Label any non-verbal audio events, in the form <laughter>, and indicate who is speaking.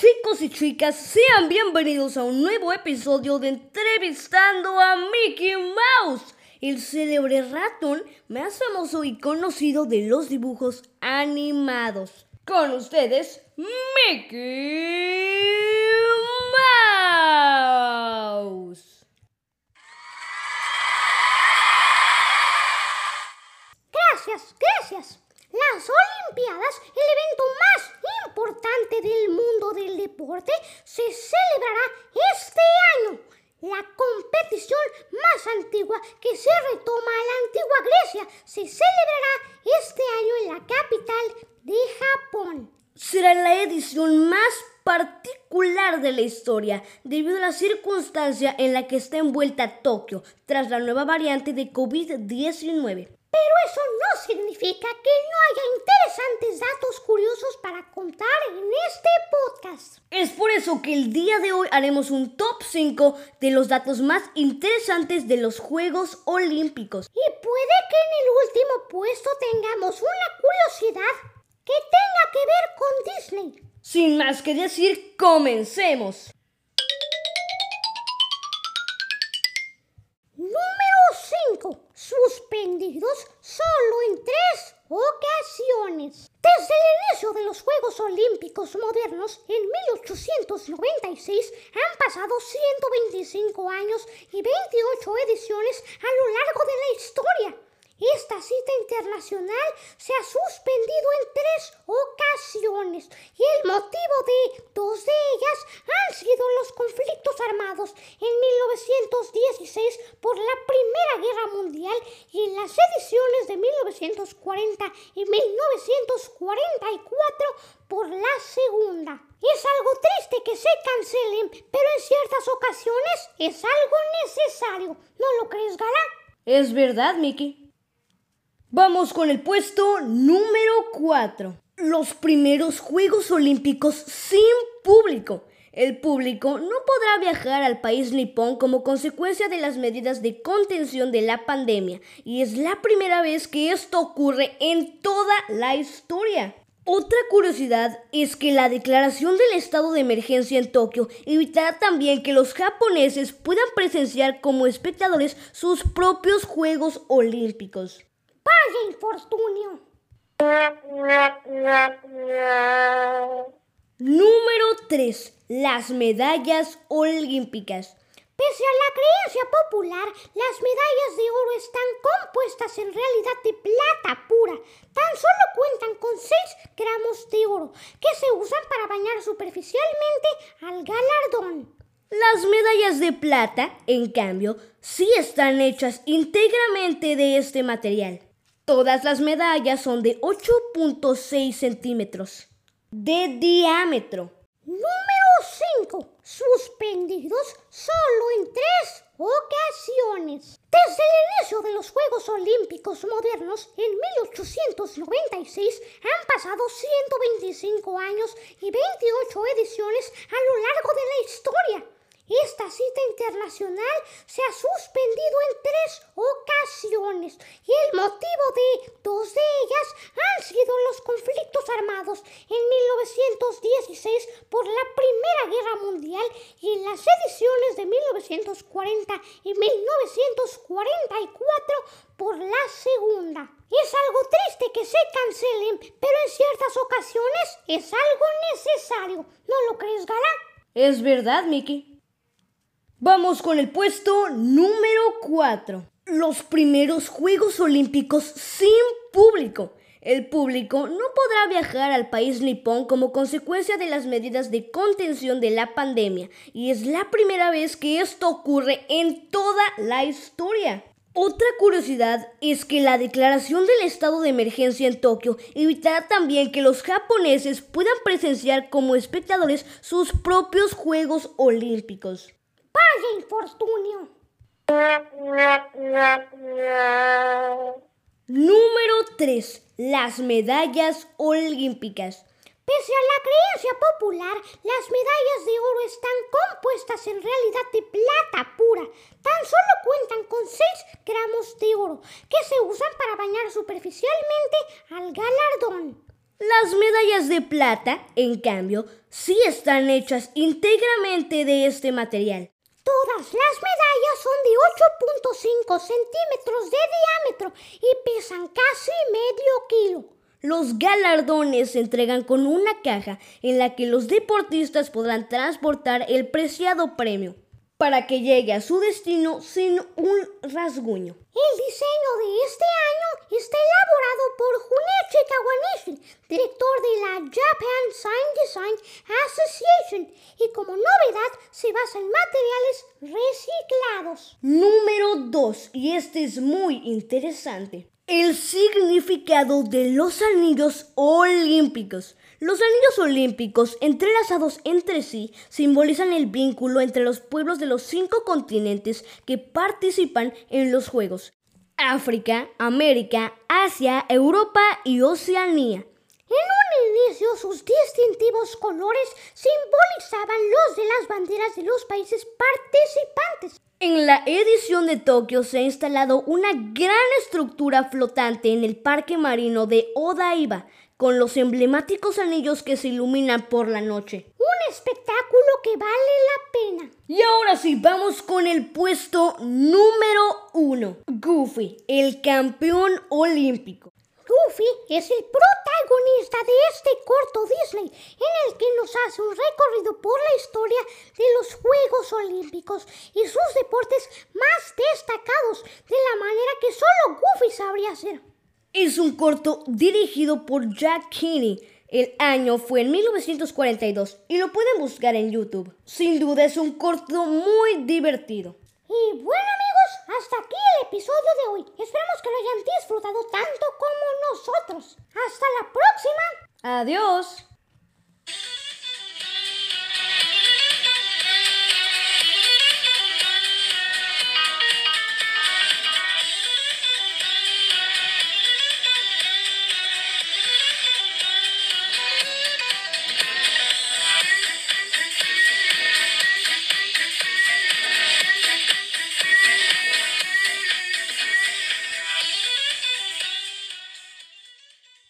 Speaker 1: Chicos y chicas, sean bienvenidos a un nuevo episodio de Entrevistando a Mickey Mouse, el célebre ratón más famoso y conocido de los dibujos animados. Con ustedes, Mickey Mouse.
Speaker 2: Gracias, gracias. Las Olimpiadas, el evento más importante del mundo del deporte, se celebrará este año. La competición más antigua que se retoma a la antigua Grecia se celebrará este año en la capital de Japón.
Speaker 1: Será la edición más particular de la historia debido a la circunstancia en la que está envuelta Tokio tras la nueva variante de COVID-19.
Speaker 2: Pero eso no significa que no haya interesantes datos curiosos para contar en este podcast.
Speaker 1: Es por eso que el día de hoy haremos un top 5 de los datos más interesantes de los Juegos Olímpicos.
Speaker 2: Y puede que en el último puesto tengamos una curiosidad que tenga que ver con Disney.
Speaker 1: Sin más que decir, comencemos.
Speaker 2: Olímpicos modernos, en 1896, han pasado 125 años y 28 ediciones a lo largo de la historia. Esta cita internacional se ha suspendido en tres ocasiones y el motivo de dos de ellas han sido los conflictos armados en 1916 por la Primera Guerra Mundial y en las ediciones de 1940 y 1944 por la Segunda. Es algo triste que se cancelen, pero en ciertas ocasiones es algo necesario. ¿No lo crees, Gala?
Speaker 1: Es verdad, Mickey. Vamos con el puesto número 4. Los primeros Juegos Olímpicos sin público. El público no podrá viajar al país nipón como consecuencia de las medidas de contención de la pandemia y es la primera vez que esto ocurre en toda la historia. Otra curiosidad es que la declaración del estado de emergencia en Tokio evitará también que los japoneses puedan presenciar como espectadores sus propios Juegos Olímpicos.
Speaker 2: ¡Vaya infortunio! <laughs>
Speaker 1: Número 3. Las medallas olímpicas.
Speaker 2: Pese a la creencia popular, las medallas de oro están compuestas en realidad de plata pura. Tan solo cuentan con 6 gramos de oro, que se usan para bañar superficialmente al galardón.
Speaker 1: Las medallas de plata, en cambio, sí están hechas íntegramente de este material. Todas las medallas son de 8.6 centímetros de diámetro.
Speaker 2: Número 5. Suspendidos solo en tres ocasiones. Desde el inicio de los Juegos Olímpicos modernos, en 1896, han pasado 125 años y 28 ediciones a lo largo de la historia. Esta cita internacional se ha suspendido en tres ocasiones y el motivo de dos de ellas han sido los conflictos armados en 1916 por la Primera Guerra Mundial y en las ediciones de 1940 y 1944 por la Segunda. Es algo triste que se cancelen, pero en ciertas ocasiones es algo necesario. ¿No lo crees, Gala?
Speaker 1: Es verdad, Mickey. Vamos con el puesto número 4. Los primeros Juegos Olímpicos sin público. El público no podrá viajar al país nipón como consecuencia de las medidas de contención de la pandemia y es la primera vez que esto ocurre en toda la historia. Otra curiosidad es que la declaración del estado de emergencia en Tokio evitará también que los japoneses puedan presenciar como espectadores sus propios Juegos Olímpicos.
Speaker 2: ¡Vaya infortunio!
Speaker 1: Número 3. Las medallas olímpicas.
Speaker 2: Pese a la creencia popular, las medallas de oro están compuestas en realidad de plata pura. Tan solo cuentan con 6 gramos de oro, que se usan para bañar superficialmente al galardón.
Speaker 1: Las medallas de plata, en cambio, sí están hechas íntegramente de este material.
Speaker 2: Todas las medallas son de 8.5 centímetros de diámetro y pesan casi medio kilo.
Speaker 1: Los galardones se entregan con una caja en la que los deportistas podrán transportar el preciado premio para que llegue a su destino sin un rasguño.
Speaker 2: El diseño de este año está elaborado por Junichi Kawanishi, director de la Japan Sign Design Association, y como novedad se basa en materiales reciclados.
Speaker 1: Número 2, y este es muy interesante. El significado de los anillos olímpicos. Los anillos olímpicos, entrelazados entre sí, simbolizan el vínculo entre los pueblos de los cinco continentes que participan en los Juegos. África, América, Asia, Europa y Oceanía.
Speaker 2: En un inicio sus distintivos colores simbolizaban los de las banderas de los países participantes.
Speaker 1: En la edición de Tokio se ha instalado una gran estructura flotante en el parque marino de Odaiba, con los emblemáticos anillos que se iluminan por la noche.
Speaker 2: Un espectáculo que vale la pena.
Speaker 1: Y ahora sí, vamos con el puesto número uno. Goofy, el campeón olímpico.
Speaker 2: Goofy es el protagonista de este corto Disney en el que nos hace un recorrido por la historia de los Juegos Olímpicos y sus deportes más destacados de la manera que solo Goofy sabría hacer.
Speaker 1: Es un corto dirigido por Jack Kinney. El año fue en 1942 y lo pueden buscar en YouTube. Sin duda es un corto muy divertido.
Speaker 2: Y bueno amigos, hasta aquí el episodio de hoy. Esperamos que lo hayan disfrutado tanto como nosotros. Hasta la próxima.
Speaker 1: Adiós.